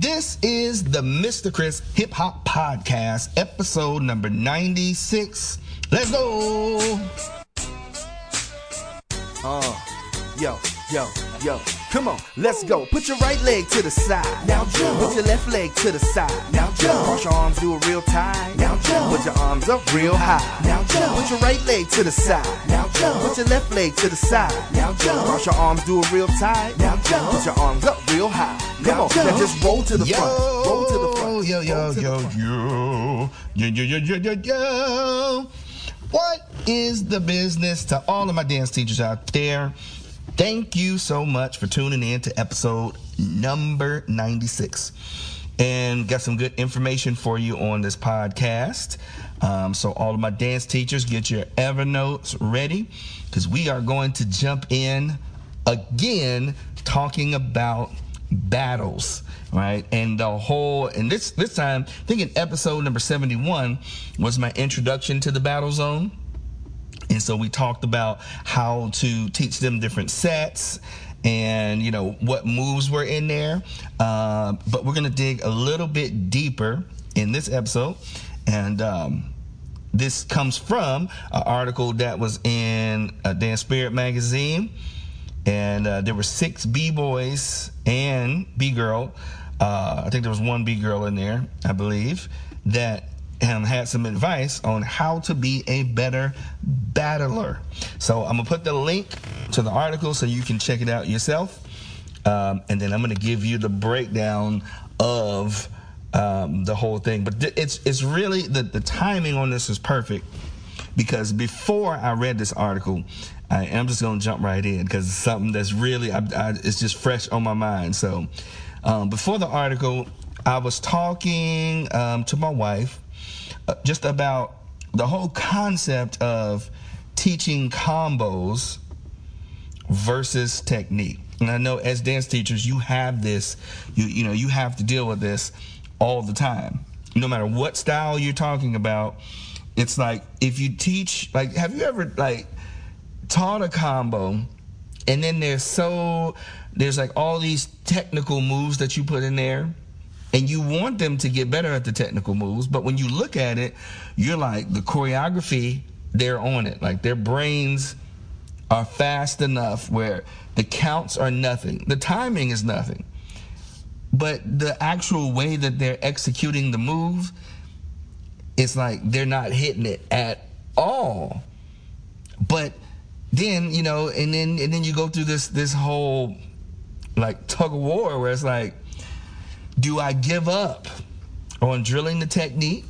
This is the Mr. Chris Hip Hop Podcast, episode number 96. Let's go! Uh, yo, yo, yo. Come on, let's go. Put your right leg to the side. Now jump. Put your left leg to the side. Now jump. Cross your arms, do a real tight. Now jump. Put your arms up real high. Now jump. Put your right leg to the side. Now jump. Put your left leg to the side. Now jump. Cross your arms, do a real tight. Now jump. Put your arms up real high. Come on, now just roll to the Yo, front. Roll to the front. yo, yo, Roll to the yo, yo, yo, yo, yo, yo, yo, yo. What is the business to all of my dance teachers out there? Thank you so much for tuning in to episode number 96. And got some good information for you on this podcast. Um, so, all of my dance teachers, get your Evernotes ready because we are going to jump in again talking about battles right and the whole and this this time i think in episode number 71 was my introduction to the battle zone and so we talked about how to teach them different sets and you know what moves were in there. Uh, but we're to dig a little bit deeper in this episode. And um, this comes from an article that was in uh, dance spirit magazine. And uh, there were six b-boys and b-girl uh, i think there was one b-girl in there i believe that um, had some advice on how to be a better battler. So i'm gonna put the link to the article so you can check it out yourself. Um, and then i'm gonna give you the breakdown of um, the whole thing. But th- it's it's really the, the timing on this is perfect because before I read this article, I am just gonna jump right in because it's something that's really I, I, it's just fresh on my mind. So um, before the article, I was talking um, to my wife Uh, just about the whole concept of teaching combos versus technique. And I know as dance teachers, you have this, you you know, you have to deal with this all the time. No matter what style you're talking about, it's like if you teach, like, have you ever like taught a combo, and then there's so there's like all these technical moves that you put in there, and you want them to get better at the technical moves, but when you look at it, you're like the choreography, they're on it, like their brains are fast enough where the counts are nothing. The timing is nothing. But the actual way that they're executing the move, it's like they're not hitting it at all. But then, you know, and then and then you go through this this whole like tug of war where it's like, do I give up on drilling the technique?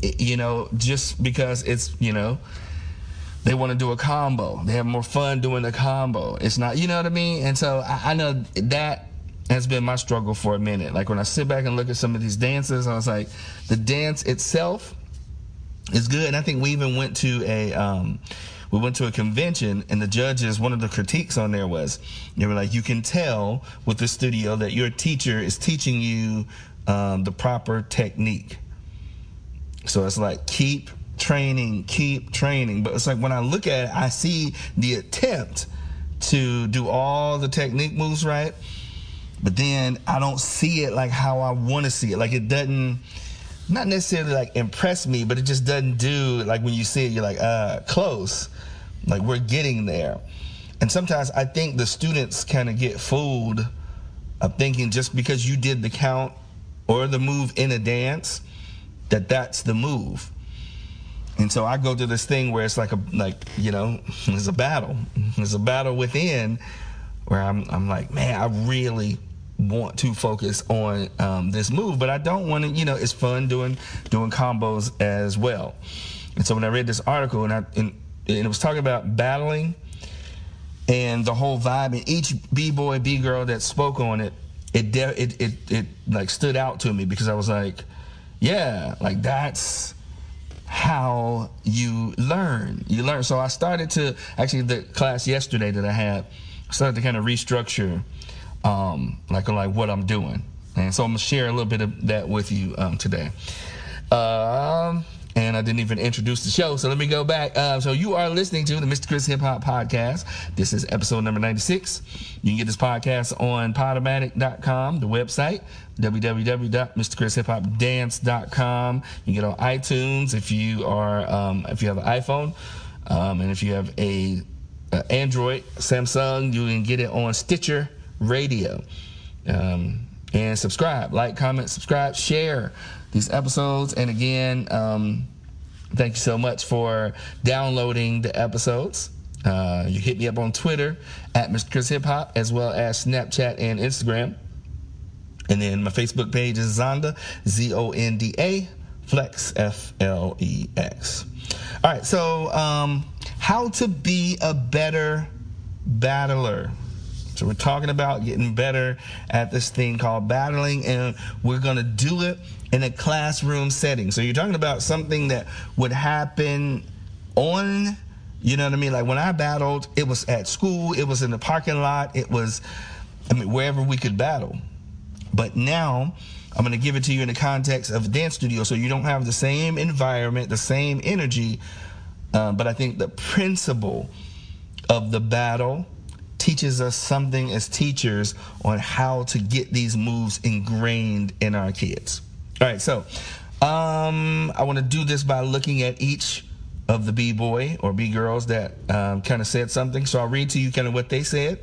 You know, just because it's, you know, they want to do a combo. They have more fun doing the combo. It's not, you know what I mean? And so I, I know that has been my struggle for a minute. Like when I sit back and look at some of these dances, I was like, the dance itself is good. And I think we even went to a, um, we went to a convention and the judges, one of the critiques on there was, they were like, you can tell with the studio that your teacher is teaching you um, the proper technique. So it's like keep training, keep training. But it's like when I look at it, I see the attempt to do all the technique moves right, but then I don't see it like how I want to see it. Like it doesn't, not necessarily like impress me, but it just doesn't do like when you see it, you're like, uh, close. Like we're getting there. And sometimes I think the students kind of get fooled of thinking just because you did the count or the move in a dance, that that's the move. And so I go to this thing where it's like a like you know it's a battle. It's a battle within where I'm I'm like man I really want to focus on um, this move, but I don't want to you know it's fun doing doing combos as well. And so when I read this article and I and, and it was talking about battling and the whole vibe and each b-boy b-girl that spoke on it it it, it it like stood out to me because i was like yeah like that's how you learn you learn so i started to actually the class yesterday that i had started to kind of restructure um like like what i'm doing and so i'm gonna share a little bit of that with you um, today um and I didn't even introduce the show. So let me go back. Uh, so you are listening to the Mr. Chris Hip Hop Podcast. This is episode number 96. You can get this podcast on Podomatic.com, the website, www.mrchrishiphopdance.com. You can get on iTunes if you are um, if you have an iPhone, um, and if you have a, a, Android, Samsung, you can get it on Stitcher Radio. Um, and subscribe, like, comment, subscribe, share these episodes. And again, um, thank you so much for downloading the episodes. Uh, you hit me up on Twitter at Mr. Chris Hip Hop as well as Snapchat and Instagram. And then my Facebook page is Zonda, Z O N D A, Flex, F L E X. All right, so um, how to be a better battler. So we're talking about getting better at this thing called battling, and we're gonna do it in a classroom setting. So you're talking about something that would happen on, you know what I mean? Like when I battled, it was at school, it was in the parking lot, it was, I mean, wherever we could battle. But now, I'm going to give it to you in the context of a dance studio so you don't have the same environment, the same energy. Uh, but I think the principle of the battle teaches us something as teachers on how to get these moves ingrained in our kids. All right, so um, I want to do this by looking at each of the B boy or B girls that um, kind of said something. So I'll read to you kind of what they said,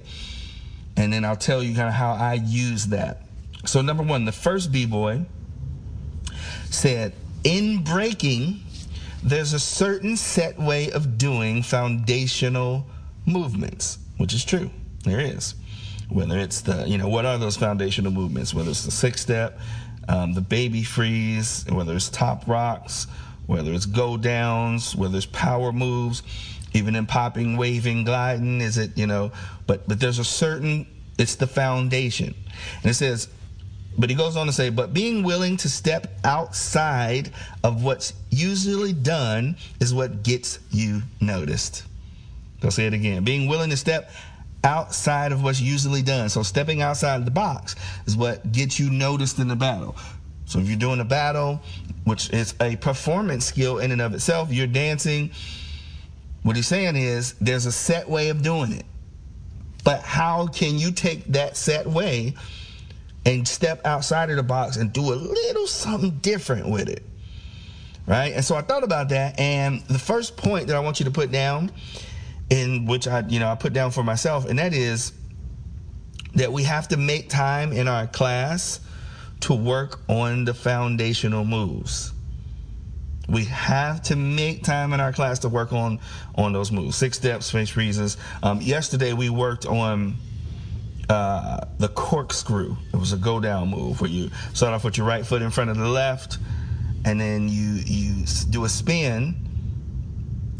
and then I'll tell you kind of how I use that. So, number one, the first B boy said, In breaking, there's a certain set way of doing foundational movements which is true. There is. Whether it's the, you know, what are those foundational movements? Whether it's the six step, um, the baby freeze, whether it's top rocks, whether it's go downs, whether it's power moves, even in popping, waving, gliding, is it, you know, but, but there's a certain, it's the foundation. And it says, but he goes on to say, but being willing to step outside of what's usually done is what gets you noticed. I'll say it again. Being willing to step outside of what's usually done. So stepping outside of the box is what gets you noticed in the battle. So if you're doing a battle, which is a performance skill in and of itself, you're dancing. What he's saying is there's a set way of doing it. But how can you take that set way and step outside of the box and do a little something different with it? Right? And so I thought about that. And the first point that I want you to put down in which I, you know, I put down for myself, and that is that we have to make time in our class to work on the foundational moves. We have to make time in our class to work on on those moves. Six steps, face freezes. Um, yesterday we worked on uh, the corkscrew. It was a go down move where you start off with your right foot in front of the left, and then you you do a spin,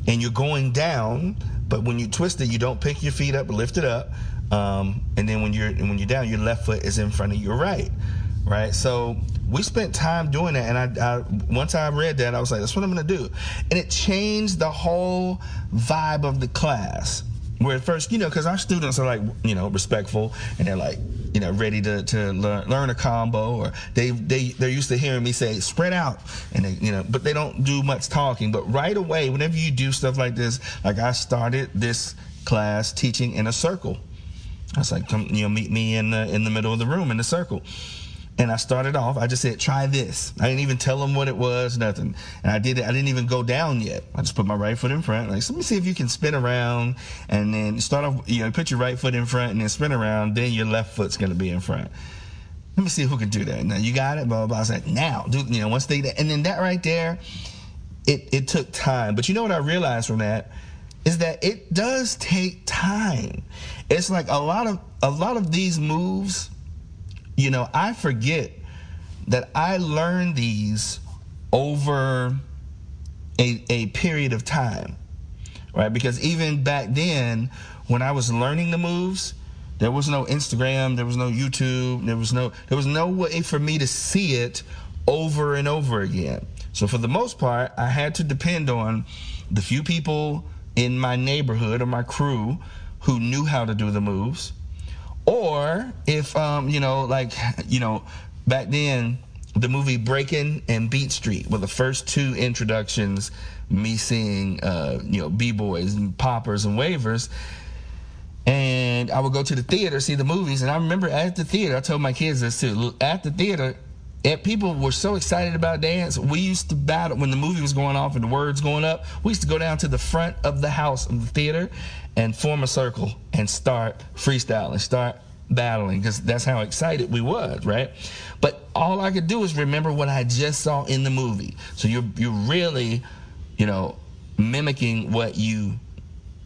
and you're going down but when you twist it, you don't pick your feet up, lift it up, um, and then when you're when you're down, your left foot is in front of your right, right? So we spent time doing that, and I, I once I read that, I was like, that's what I'm gonna do, and it changed the whole vibe of the class. Where at first, you know, because our students are like, you know, respectful, and they're like, you know, ready to, to learn, learn a combo, or they they they're used to hearing me say spread out, and they you know, but they don't do much talking. But right away, whenever you do stuff like this, like I started this class teaching in a circle. I was like, come, you know, meet me in the in the middle of the room in the circle. And I started off, I just said, try this. I didn't even tell them what it was, nothing. And I did it, I didn't even go down yet. I just put my right foot in front. Like, so let me see if you can spin around and then start off, you know, put your right foot in front and then spin around, then your left foot's gonna be in front. Let me see who can do that. Now you got it, blah, blah, blah. I was like, now, do, you know, once they, and then that right there, it, it took time. But you know what I realized from that? Is that it does take time. It's like a lot of, a lot of these moves, you know, I forget that I learned these over a, a period of time, right? Because even back then, when I was learning the moves, there was no Instagram, there was no YouTube, there was no there was no way for me to see it over and over again. So for the most part, I had to depend on the few people in my neighborhood or my crew who knew how to do the moves or if um, you know, like you know, back then the movie Breaking and Beat Street were the first two introductions. Me seeing, uh, you know, b boys and poppers and wavers, and I would go to the theater see the movies. And I remember at the theater, I told my kids this too. At the theater, and people were so excited about dance. We used to battle when the movie was going off and the words going up. We used to go down to the front of the house of the theater and form a circle and start freestyling, start battling because that's how excited we was, right? But all I could do is remember what I just saw in the movie. So you're you're really, you know, mimicking what you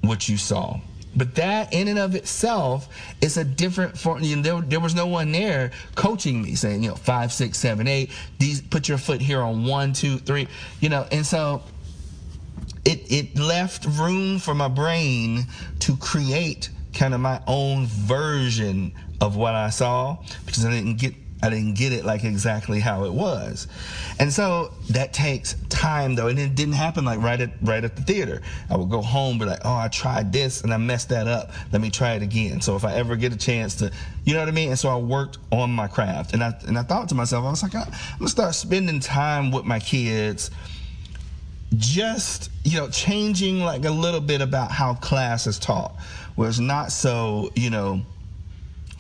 what you saw. But that in and of itself is a different form. You know, there, there was no one there coaching me saying, you know, five, six, seven, eight. These put your foot here on one, two, three. You know, and so it it left room for my brain to create kind of my own version of what I saw because I didn't get I didn't get it like exactly how it was. And so that takes time though. And it didn't happen like right at right at the theater. I would go home be like, oh, I tried this and I messed that up. Let me try it again. So if I ever get a chance to you know what I mean? And so I worked on my craft. And I and I thought to myself, I was like, I'm gonna start spending time with my kids just you know changing like a little bit about how class is taught where it's not so you know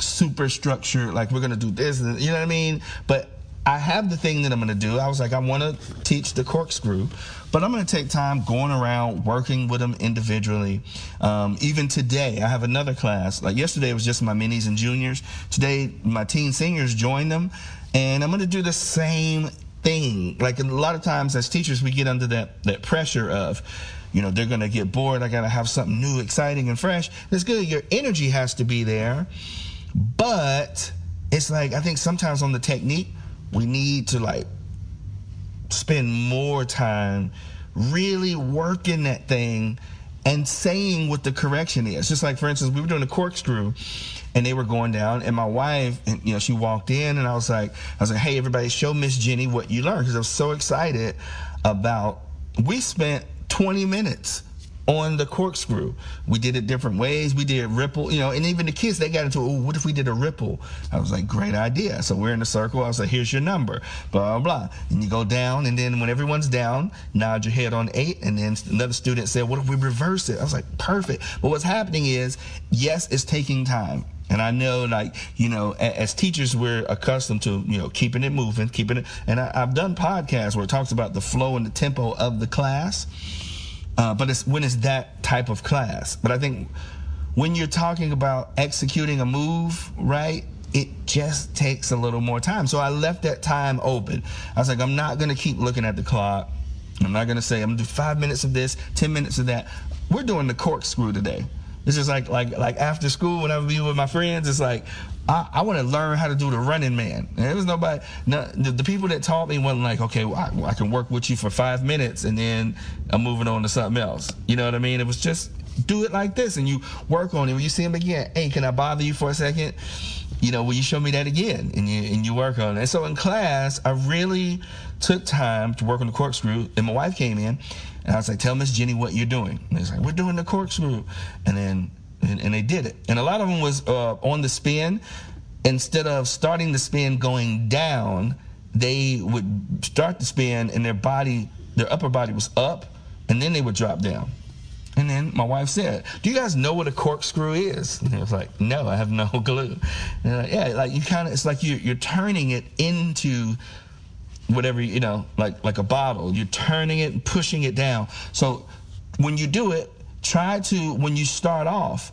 super structured, like we're gonna do this, you know what I mean? But I have the thing that I'm gonna do. I was like, I wanna teach the corkscrew, but I'm gonna take time going around working with them individually. Um, even today, I have another class. Like yesterday it was just my minis and juniors. Today, my teen seniors joined them, and I'm gonna do the same thing. Like a lot of times as teachers, we get under that that pressure of you know they're to get bored i got to have something new exciting and fresh it's good your energy has to be there but it's like I think sometimes on the technique we need to like spend more time really working that thing and saying what the correction is. Just like for instance, we were doing a corkscrew and they were going down and my wife and you know she walked in and I was like I was like hey everybody show Miss Jenny what you learned because I was so excited about we spent 20 minutes on the corkscrew. We did it different ways. We did ripple, you know, and even the kids they got into, oh, what if we did a ripple? I was like, great idea. So we're in a circle. I was like, here's your number, blah, blah, blah. And you go down, and then when everyone's down, nod your head on eight. And then another student said, what if we reverse it? I was like, perfect. But what's happening is, yes, it's taking time. And I know, like, you know, as teachers, we're accustomed to, you know, keeping it moving, keeping it. And I, have done podcasts where it talks about the flow and the tempo of the class. Uh, but it's when it's that type of class. But I think when you're talking about executing a move, right? It just takes a little more time. So I left that time open. I was like, I'm not gonna keep looking at the clock. I'm not gonna say I'm gonna do five minutes of this, ten minutes of that. We're doing the corkscrew today. It's just like like like after school when I be with my friends. It's like I, I want to learn how to do the running man. And there was nobody. No, the, the, people that taught me wasn't like, okay, well, I, well, I, can work with you for five minutes and then I'm moving on to something else. You know what I mean? It was just do it like this, and you work on it. When you see him again, hey, can I bother you for a second? You know, will you show me that again? And you and you work on it. And so in class, I really took time to work on the corkscrew. And my wife came in, and I was like, "Tell Miss Jenny what you're doing." And he's like, "We're doing the corkscrew," and then and, and, they did it. And a lot of them was uh, on the spin. Instead of starting the spin going down, they would start the spin and their body, their upper body was up, and then they would drop down. And then my wife said, "Do you guys know what a corkscrew is?" And I was like, "No, I have no clue." Like, yeah, like you kind of, it's like you, you're turning it into whatever you know, like like a bottle. You're turning it and pushing it down. So when you do it, try to when you start off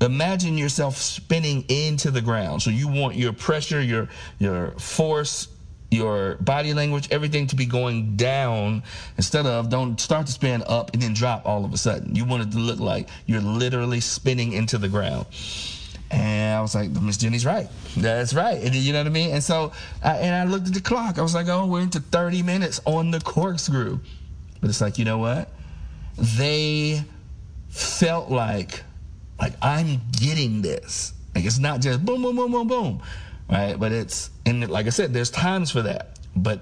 imagine yourself spinning into the ground so you want your pressure your your force your body language everything to be going down instead of don't start to spin up and then drop all of a sudden you want it to look like you're literally spinning into the ground was like, Miss Jenny's right. That's right. And you know what I mean? And so, I, and I looked at the clock. I was like, oh, we're into 30 minutes on the corkscrew. But it's like, you know what? They felt like like I'm getting this. Like it's not just boom, boom, boom, boom, boom, right? But it's and like I said, there's times for that. But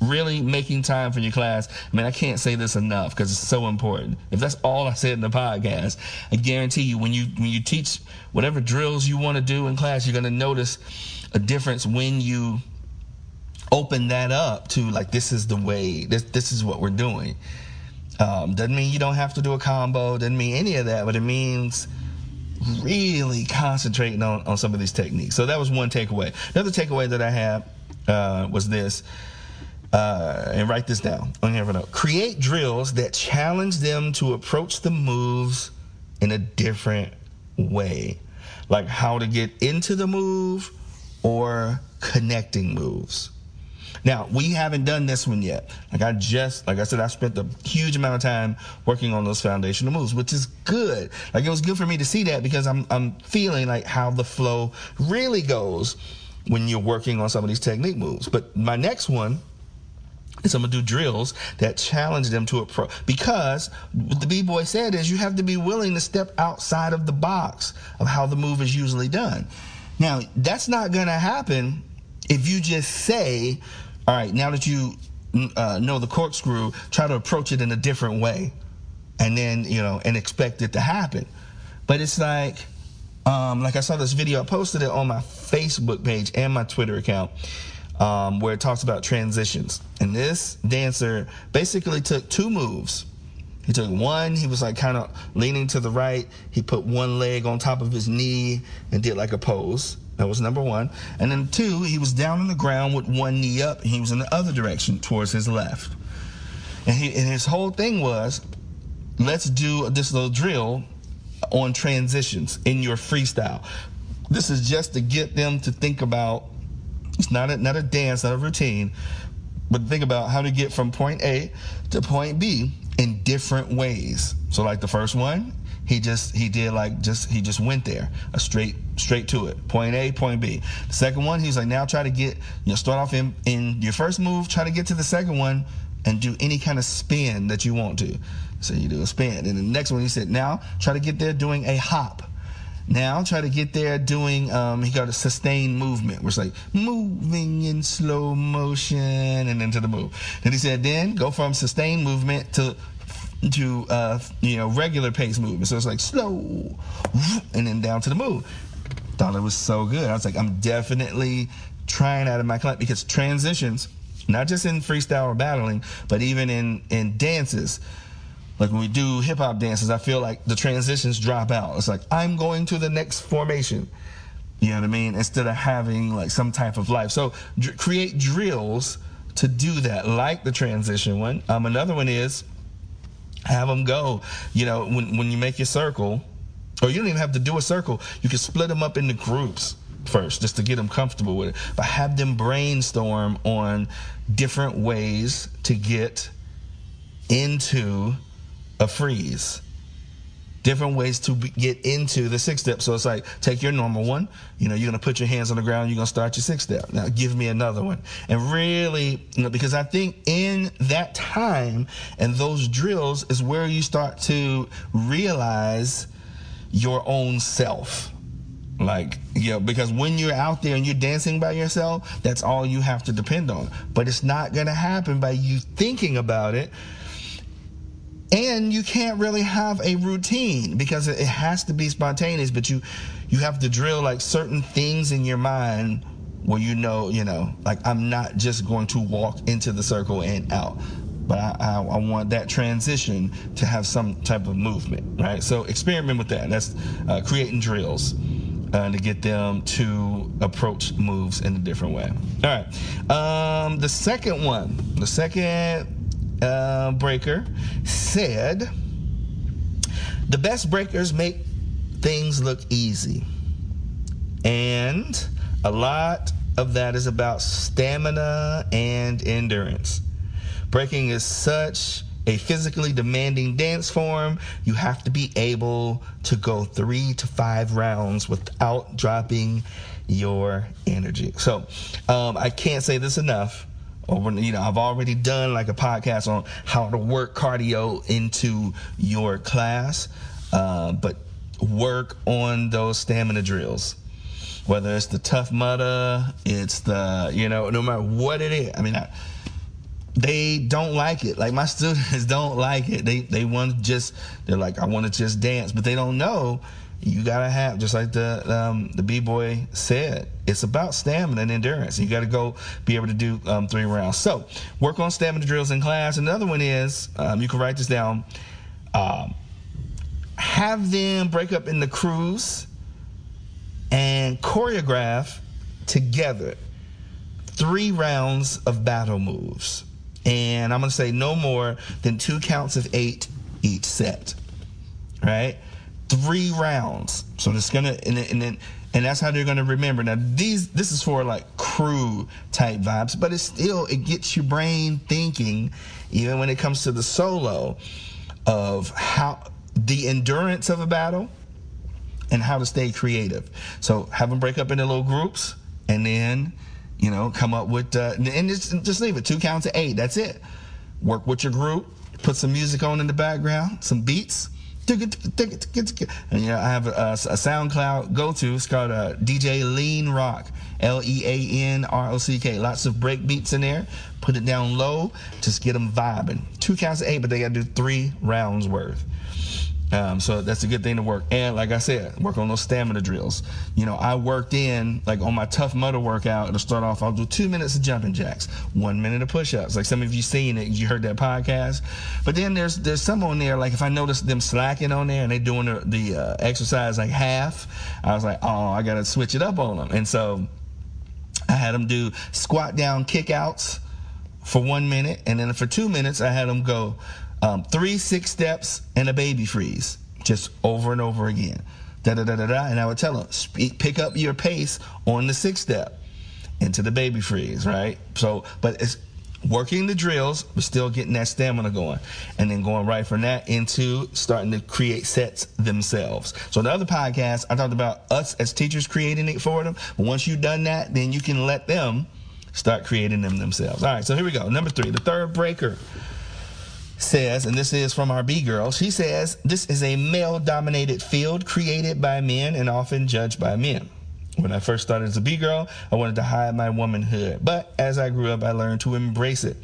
really making time for your class. I mean, I can't say this enough because it's so important. If that's all I said in the podcast, I guarantee you, when you when you teach whatever drills you want to do in class, you're going to notice a difference when you open that up to like this is the way this this is what we're doing. Um, doesn't mean you don't have to do a combo. Doesn't mean any of that, but it means really concentrating on, on some of these techniques. So that was one takeaway. Another takeaway that I had uh, was this. Uh, and write this down on. Create drills that challenge them to approach the moves in a different way, like how to get into the move or connecting moves. Now, we haven't done this one yet. Like I just, like I said, I spent a huge amount of time working on those foundational moves, which is good. Like it was good for me to see that because I'm, I'm feeling like how the flow really goes when you're working on some of these technique moves. But my next one is I'm gonna do drills that challenge them to approach because what the b-boy said is you have to be willing to step outside of the box of how the move is usually done. Now, that's not gonna happen if you just say, all right, now that you uh, know the corkscrew, try to approach it in a different way, and then you know, and expect it to happen. But it's like, um, like I saw this video, I posted it on my Facebook page and my Twitter account, um, where it talks about transitions. And this dancer basically took two moves. He took one, he was like kind of leaning to the right. He put one leg on top of his knee and did like a pose. That was number one. And then two, he was down on the ground with one knee up, and he was in the other direction towards his left. And, he, and his whole thing was, let's do this little drill on transitions in your freestyle. This is just to get them to think about. It's not a, not a dance, not a routine, but think about how to get from point A to point B in different ways. So, like the first one, he just he did like just he just went there a straight straight to it. Point a point b. The second one he's like now try to get you know start off in in your first move try to get to the second one and do any kind of spin that you want to. So you do a spin. And the next one he said now try to get there doing a hop now try to get there doing um, he got a sustained movement where it's like moving in slow motion and into the move then he said then go from sustained movement to to uh, you know regular pace movement. So it's like slow, and then down to the move. Thought it was so good. I was like, I'm definitely trying out of my client because transitions, not just in freestyle or battling, but even in in dances. Like when we do hip hop dances, I feel like the transitions drop out. It's like I'm going to the next formation. You know what I mean? Instead of having like some type of life. So create drills to do that, like the transition one. Um, another one is have them go. You know, when when you make your circle, or you don't even have to do a circle. You can split them up into groups first, just to get them comfortable with it. But have them brainstorm on different ways to get into a freeze different ways to get into the six step. So it's like take your normal one. You know, you're gonna put your hands on the ground. You're gonna start your six step. Now give me another one, and really, you know, because I think in that time and those drills is where you start to realize your own self. Like, you know, because when you're out there and you're dancing by yourself, that's all you have to depend on. But it's not gonna happen by you thinking about it and you can't really have a routine because it has to be spontaneous but you you have to drill like certain things in your mind where you know you know like i'm not just going to walk into the circle and out but I, I, I want that transition to have some type of movement right? So experiment with that. That's uh, creating drills uh, to get them to approach moves in a different way. All right. Um, the second one the second uh, breaker said, The best breakers make things look easy. And a lot of that is about stamina and endurance. Breaking is such a physically demanding dance form, you have to be able to go three to five rounds without dropping your energy. So um, I can't say this enough or you know, I've already done like a podcast on how to work cardio into your class, uh, but work on those stamina drills. Whether it's the Tough Mudder, it's the you know, no matter what it is. I mean, I, they don't like it. Like my students don't like it. They they want to just they're like I want to just dance, but they don't know you gotta have just like the um, the b boy said. It's about stamina and endurance. You got to go be able to do um, three rounds. So work on stamina drills in class. Another one is um, you can write this down. Um, have them break up into crews and choreograph together three rounds of battle moves. And I'm to say no more than two counts of eight each set. Right? Three rounds. So it's to, and, and then, and that's how they're to remember. Now, these, this is for like crew type vibes, but it still, it gets your brain thinking, even when it comes to the solo, of how the endurance of a battle and how to stay creative. So have them break up into little groups and then, you know, come up with, uh, and just, just leave it two counts of eight. That's it. Work with your group, put some music on in the background, some beats. And, you know, I have a, a SoundCloud go to. It's called uh, DJ Lean Rock, L E A N R O C K. Lots of break beats in there. Put it down low, just get them vibing. Two counts of eight, but they got to do three rounds worth. Um, so that's a good thing to work. And like I said, work on those stamina drills. You know, I worked in like on my Tough Mudder workout. It'll start off. I'll do two minutes of jumping jacks, one minute of push-ups. Like some of you seen it, you heard that podcast. But then there's there's some on there. Like if I notice them slacking on there and they doing the, the uh, exercise like half, I was like, oh, I gotta switch it up on them. And so I had them do squat down kickouts for one minute, and then for two minutes I had them go um, three six steps and a baby freeze, just over and over again. Da da da da da. And I would tell them, speak, pick up your pace on the six step into the baby freeze, right? So, but it's working the drills, but still getting that stamina going. And then going right from that into starting to create sets themselves. So the other podcast, I talked about us as teachers creating it for them. But once you've done that, then you can let them start creating them themselves. All right, so here we go. Number three, the third breaker says, and this is from our B girl, she says, this is a male dominated field created by men and often judged by men. When I first started as a B girl, I wanted to hide my womanhood. But as I grew up, I learned to embrace it.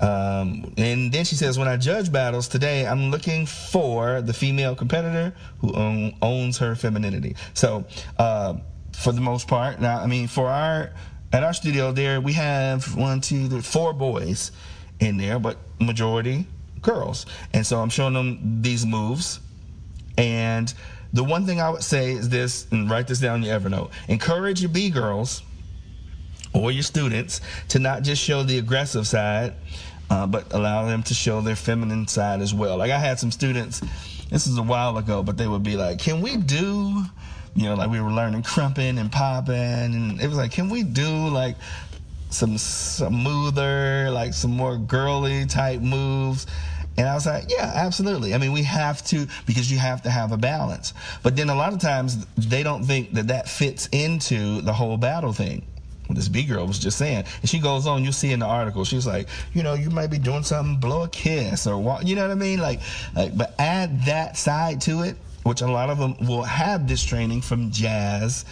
Um, and then she says, when I judge battles today, I'm looking for the female competitor who own, owns her femininity. So, uh, for the most part, now, I mean, for our, at our studio there, we have one, two, three, four boys in there, but majority girls. And so I'm showing them these moves. And the one thing I would say is this, and write this down in your Evernote encourage your B girls or your students to not just show the aggressive side, uh, but allow them to show their feminine side as well. Like I had some students, this is a while ago, but they would be like, Can we do, you know, like we were learning crumping and popping? And it was like, Can we do like some smoother, like some more girly type moves? And I was like, yeah, absolutely. I mean, we have to, because you have to have a balance. But then a lot of times they don't think that that fits into the whole battle thing. This B girl was just saying, and she goes on. You see in the article, she's like, you know, you might be doing something, blow a kiss or what, you know what I mean? Like, like, but add that side to it, which a lot of them will have this training from jazz,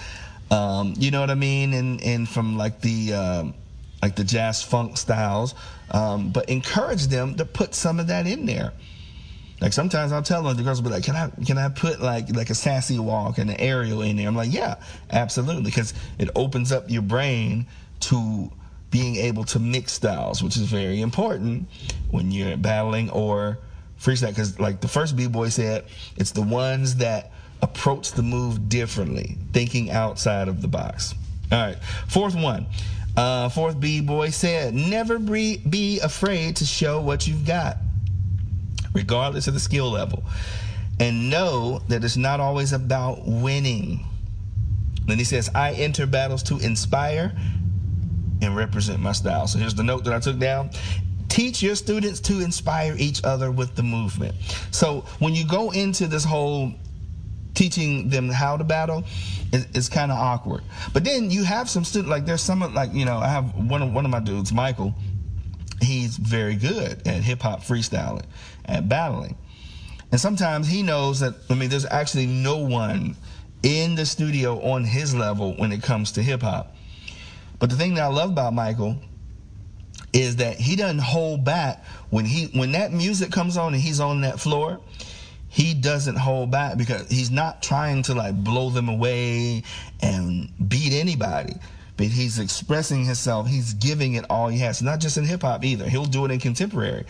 um, you know what I mean, and and from like the um, like the jazz funk styles, um, but encourage them to put some of that in there. Like sometimes I'll tell them the girls will be like, "Can I can I put like like a sassy walk and an aerial in there?" I'm like, "Yeah, absolutely," because it opens up your brain to being able to mix styles, which is very important when you're battling or freestyle. Because like the first b boy said, it's the ones that approach the move differently, thinking outside of the box. All right, fourth one. Uh, fourth B boy said, never be, be afraid to show what you've got, regardless of the skill level. And know that it's not always about winning. Then he says, I enter battles to inspire and represent my style. So here's the note that I took down. Teach your students to inspire each other with the movement. So when you go into this whole teaching them how to battle is, is kind of awkward. But then you have some students like there's some like you know I have one of one of my dudes, Michael. He's very good at hip hop freestyling, at battling, and sometimes he knows that. I mean, there's actually no one in the studio on his level when it comes to hip hop. But the thing that I love about Michael is that he doesn't hold back when he when that music comes on and he's on that floor he doesn't hold back because he's not trying to like blow them away and beat anybody. But he's expressing himself. He's giving it all he has not just in hip-hop either. He'll do it in contemporary.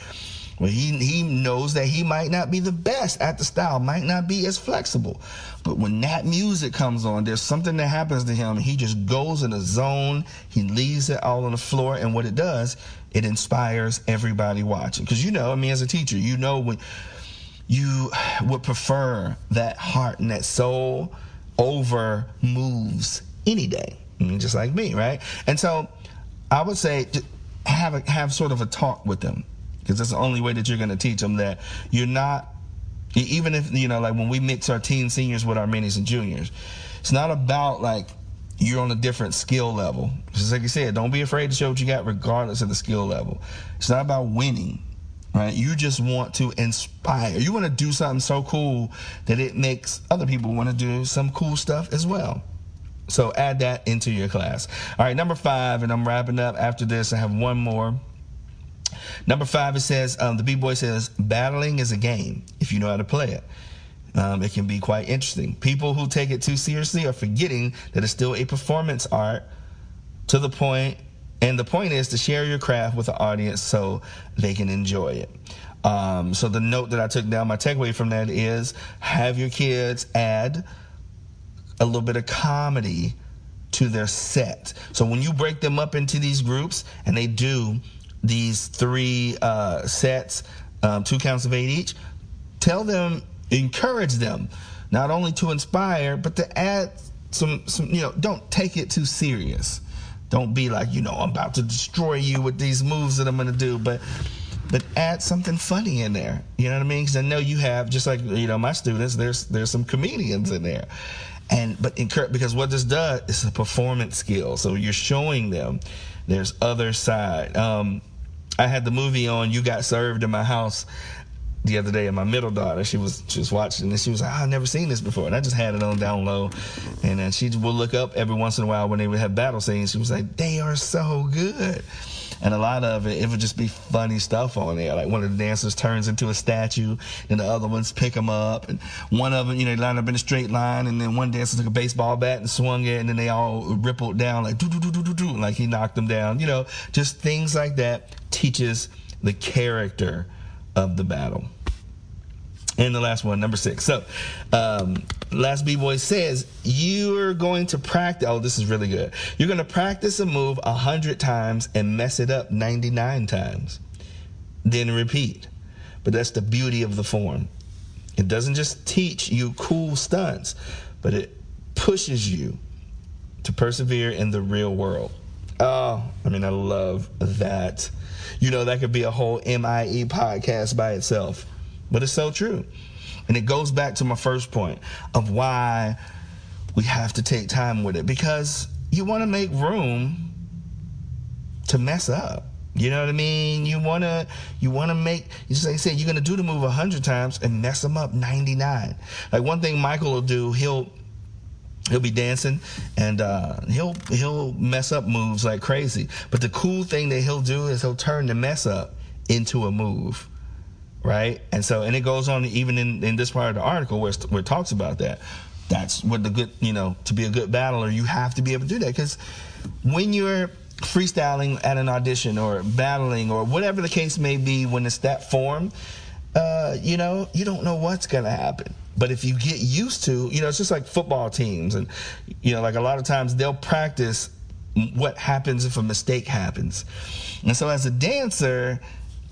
Where he, he knows that he might not be the best at the style might not be as flexible. But when that music comes on there's something that happens to him. He just goes in a zone. He leaves it all on the floor. And what it does it inspires everybody watching. Because you know i mean as a teacher you know when you would prefer that heart and that soul over moves any day. Just like me, right? And so I would say have a, have sort of a talk with them because that's the only way that you're going to teach them that you're not even if you know like when we mix our teen seniors with our minis and juniors it's not about like you're on a different skill level just like you said don't be afraid to show what you got regardless of the skill level it's not about winning right? You just want to inspire. You want to do something so cool that it makes other people want to do some cool stuff as well. So add that into your class. All right, number five, and I'm wrapping up after this. I have one more. Number five, it says, um, the B boy says, battling is a game if you know how to play it. Um, it can be quite interesting. People who take it too seriously are forgetting that it's still a performance art to the point and the point is to share your craft with the audience so they can enjoy it. Um, so the note that I took down, my takeaway from that is have your kids add a little bit of comedy to their set. So when you break them up into these groups and they do these three uh, sets, um, two counts of eight each, tell them, encourage them, not only to inspire, but to add some, some you know, don't take it too serious. Don't be like, you know, I'm about to destroy you with these moves that I'm going to do, but but add something funny in there. You know what I mean? Because I know you have just like you know my students. There's there's some comedians in there, and but encourage because what this does is a performance skill. So you're showing them there's other side. Um, I had the movie on. You got served in my house the other day, and my middle daughter, she was she was watching, and she was like, ah, "I've never seen this before," and I just had it on down low, and then she would look up every once in a while when they would have battle scenes. She was like, "They are so good." And a lot of it, it would just be funny stuff on there. Like one of the dancers turns into a statue, and the other ones pick them up, and one of them, you know, they line up in a straight line, and then one dancer took a baseball bat and swung it, and then they all rippled down like do do do do do do, like he knocked them down. You know, just things like that teaches the character of the battle. And the last one, number six. So, um, last B boy says you're going to practice. Oh, this is really good. You're going to practice a move a hundred times and mess it up 99 times, then repeat. But that's the beauty of the form. It doesn't just teach you cool stunts, but it pushes you to persevere in the real world. Oh, I mean, I love that. You know, that could be a whole MIE podcast by itself, but it's so true. And it goes back to my first point of why we have to take time with it because you want to make room to mess up. You know what I mean? You wanna you wanna make you say say you're gonna do the move hundred times and mess them up ninety nine. Like one thing Michael will do, he'll he'll be dancing and uh, he'll he'll mess up moves like crazy. But the cool thing that he'll do is he'll turn the mess up into a move, right? And so and it goes on even in, in this part of the article where, where it talks about that. That's what the good you know to be a good battler you have to be able to do that because when you're freestyling at an audition or battling or whatever the case may be when it's that form, uh, you know you don't know what's gonna happen but if you get used to, you know, it's just like football teams, and you know, like a lot of times they'll practice what happens if a mistake happens. And so as a dancer,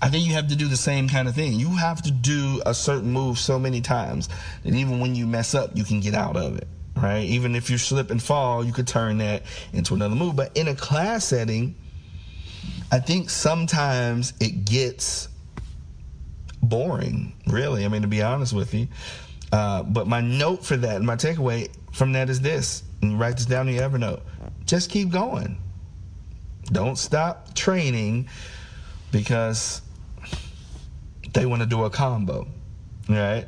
I think you have to do the same kind of thing. You have to do a certain move so many times that even when you mess up, you can get out of it, right? Even if you slip and fall, you could turn that into another move. But in a class setting, I think sometimes it gets boring, really. I mean, to be honest with you. Uh, but my note for that, my takeaway from that is this, and write this down in your Evernote. Just keep going. Don't stop training because they want to do a combo, right?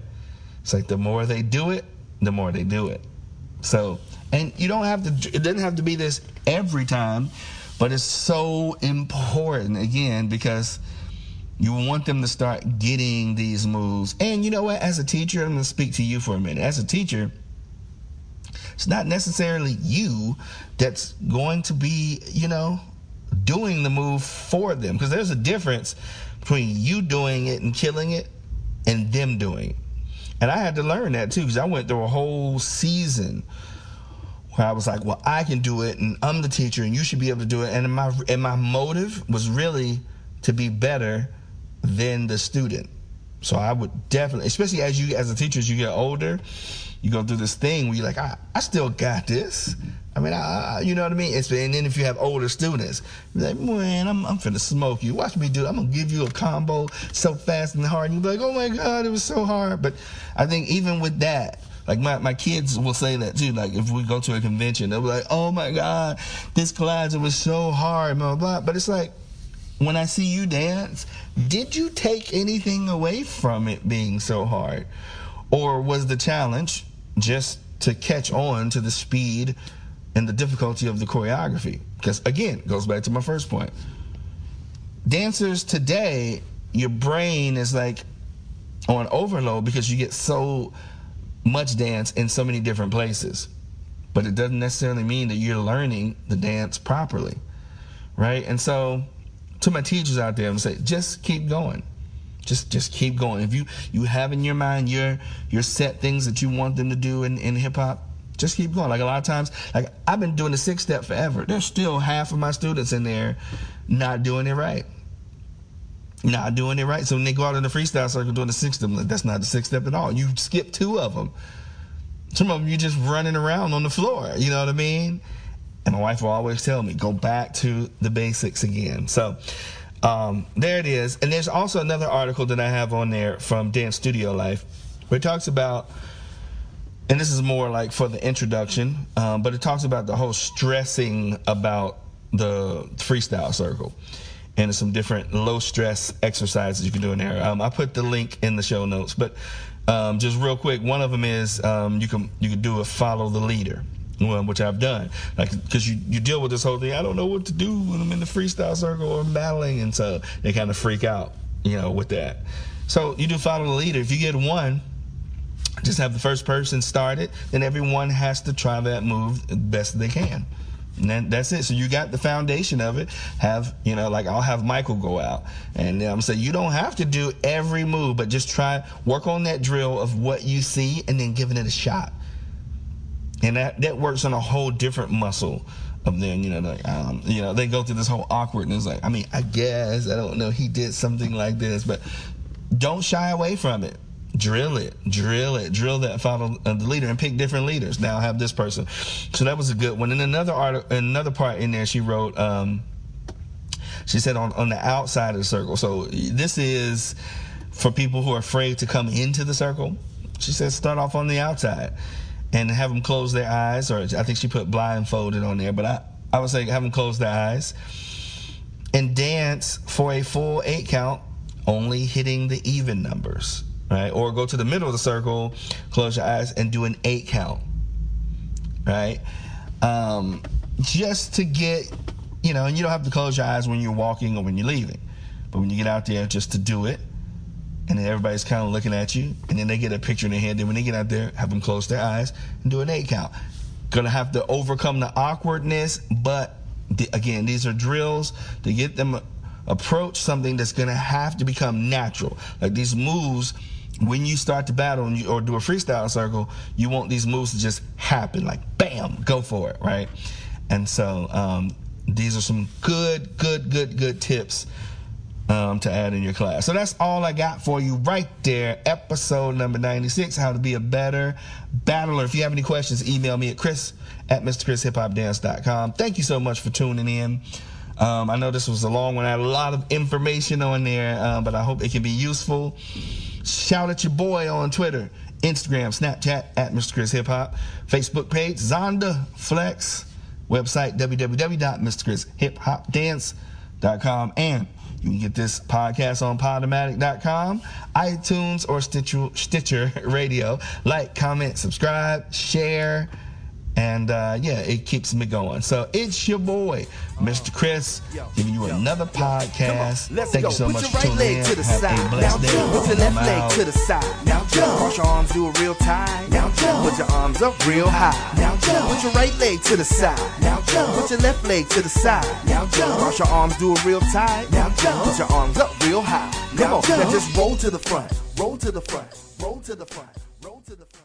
It's like the more they do it, the more they do it. So, and you don't have to, it doesn't have to be this every time, but it's so important again because You want them to start getting these moves. And you know what? As a teacher, I'm going to speak to you for a minute. As a teacher, it's not necessarily you that's going to be, you know, doing the move for them. Because there's a difference between you doing it and killing it and them doing it. And I had to learn that too, because I went through a whole season where I was like, well, I can do it and I'm the teacher and you should be able to do it. And my and my motive was really to be better than the student. So I would definitely, especially as you as a teacher, as you get older, you go through this thing where you're like, I, I still got this. I mean, I, you know what I mean? It's, and then if you have older students, like, man, I'm, I'm finna smoke you. Watch me do it. I'm gonna give you a combo so fast and hard. And you're like, oh my God, it was so hard. But I think even with that, like my, my kids will say that too. Like if we go to a convention, they'll be like, oh my God, this it was so hard, blah, blah, blah. But it's like, when I see you dance, did you take anything away from it being so hard? Or was the challenge just to catch on to the speed and the difficulty of the choreography? Because again, goes back to my first point. Dancers today, your brain is like on overload because you get so much dance in so many different places. But it doesn't necessarily mean that you're learning the dance properly. Right? And so to my teachers out there, I'm say, just keep going. Just just keep going. If you you have in your mind your your set things that you want them to do in, in hip hop, just keep going. Like a lot of times, like I've been doing the six step forever. There's still half of my students in there not doing it right. Not doing it right. So when they go out in the freestyle circle doing the six step, that's not the six step at all. You skip two of them. Some of them you're just running around on the floor. You know what I mean? And my wife will always tell me, go back to the basics again. So um, there it is. And there's also another article that I have on there from Dance Studio Life where it talks about, and this is more like for the introduction, um, but it talks about the whole stressing about the freestyle circle. And some different low stress exercises you can do in there. Um, I put the link in the show notes, but um, just real quick, one of them is um, you can you can do a follow the leader which I've done. Like, because you, you deal with this whole thing. I don't know what to do when I'm in the freestyle circle or I'm battling, and so they kind of freak out, you know, with that. So you do follow the leader. If you get one, just have the first person start it. Then everyone has to try that move the best they can. And then that's it. So you got the foundation of it. Have you know, like I'll have Michael go out, and I'm saying you don't have to do every move, but just try work on that drill of what you see, and then giving it a shot and that that works on a whole different muscle of them. You know, like um, you know, they go through this whole awkwardness. Like, I mean, I guess I don't know. He did something like this, but don't shy away from it. Drill it, drill it, drill that follow uh, the leader, and pick different leaders. Now have this person, so that was a good one. And another art, another part in there, she wrote. Um, she said on on the outside of the circle. So this is for people who are afraid to come into the circle. She says start off on the outside and have them close their eyes, or I think she put blindfolded on there, but I, I would say have them close their eyes and dance for a full eight count, only hitting the even numbers, right? Or go to the middle of the circle, close your eyes, and do an eight count, right? Um, just to get, you know, and you don't have to close your eyes when you're walking or when you're leaving, but when you get out there, just to do it and then everybody's kind of looking at you, and then they get a picture in their hand. Then when they get out there, have them close their eyes and do an eight count. Gonna have to overcome the awkwardness, but the, again, these are drills to get them approach something that's gonna have to become natural. Like these moves, when you start to battle you, or do a freestyle circle, you want these moves to just happen, like bam, go for it, right? And so um, these are some good, good, good, good tips um, to add in your class. So that's all I got for you right there. Episode number 96 How to Be a Better Battler. If you have any questions, email me at chris at mrchrishiphopdance.com. Thank you so much for tuning in. Um, I know this was a long one. I had a lot of information on there, um, but I hope it can be useful. Shout at your boy on Twitter, Instagram, Snapchat at Mr. Chris Hip Hop, Facebook page, Zonda Flex, website www.mrchrishiphopdance.com, and you can get this podcast on Podomatic.com, iTunes, or Stitcher, Stitcher Radio. Like, comment, subscribe, share, And uh, yeah, it keeps me going. So it's your boy, Mr. Chris, giving you another podcast. Let's Thank go. you so Put much your for right tuning leg in. to the Have side. a Now day. jump. Put your left leg out. to the side. Now jump. Cross your arms, do a real tie. Now jump. Put your arms up real high. Now jump. Put your right leg to the side. Now jump. Put your left leg to the side. Now jump. Cross your arms, do a real tie. Now jump. Put your arms up real high. Come on. Now just roll to the front. Roll to the front. Roll to the front. Roll to the front.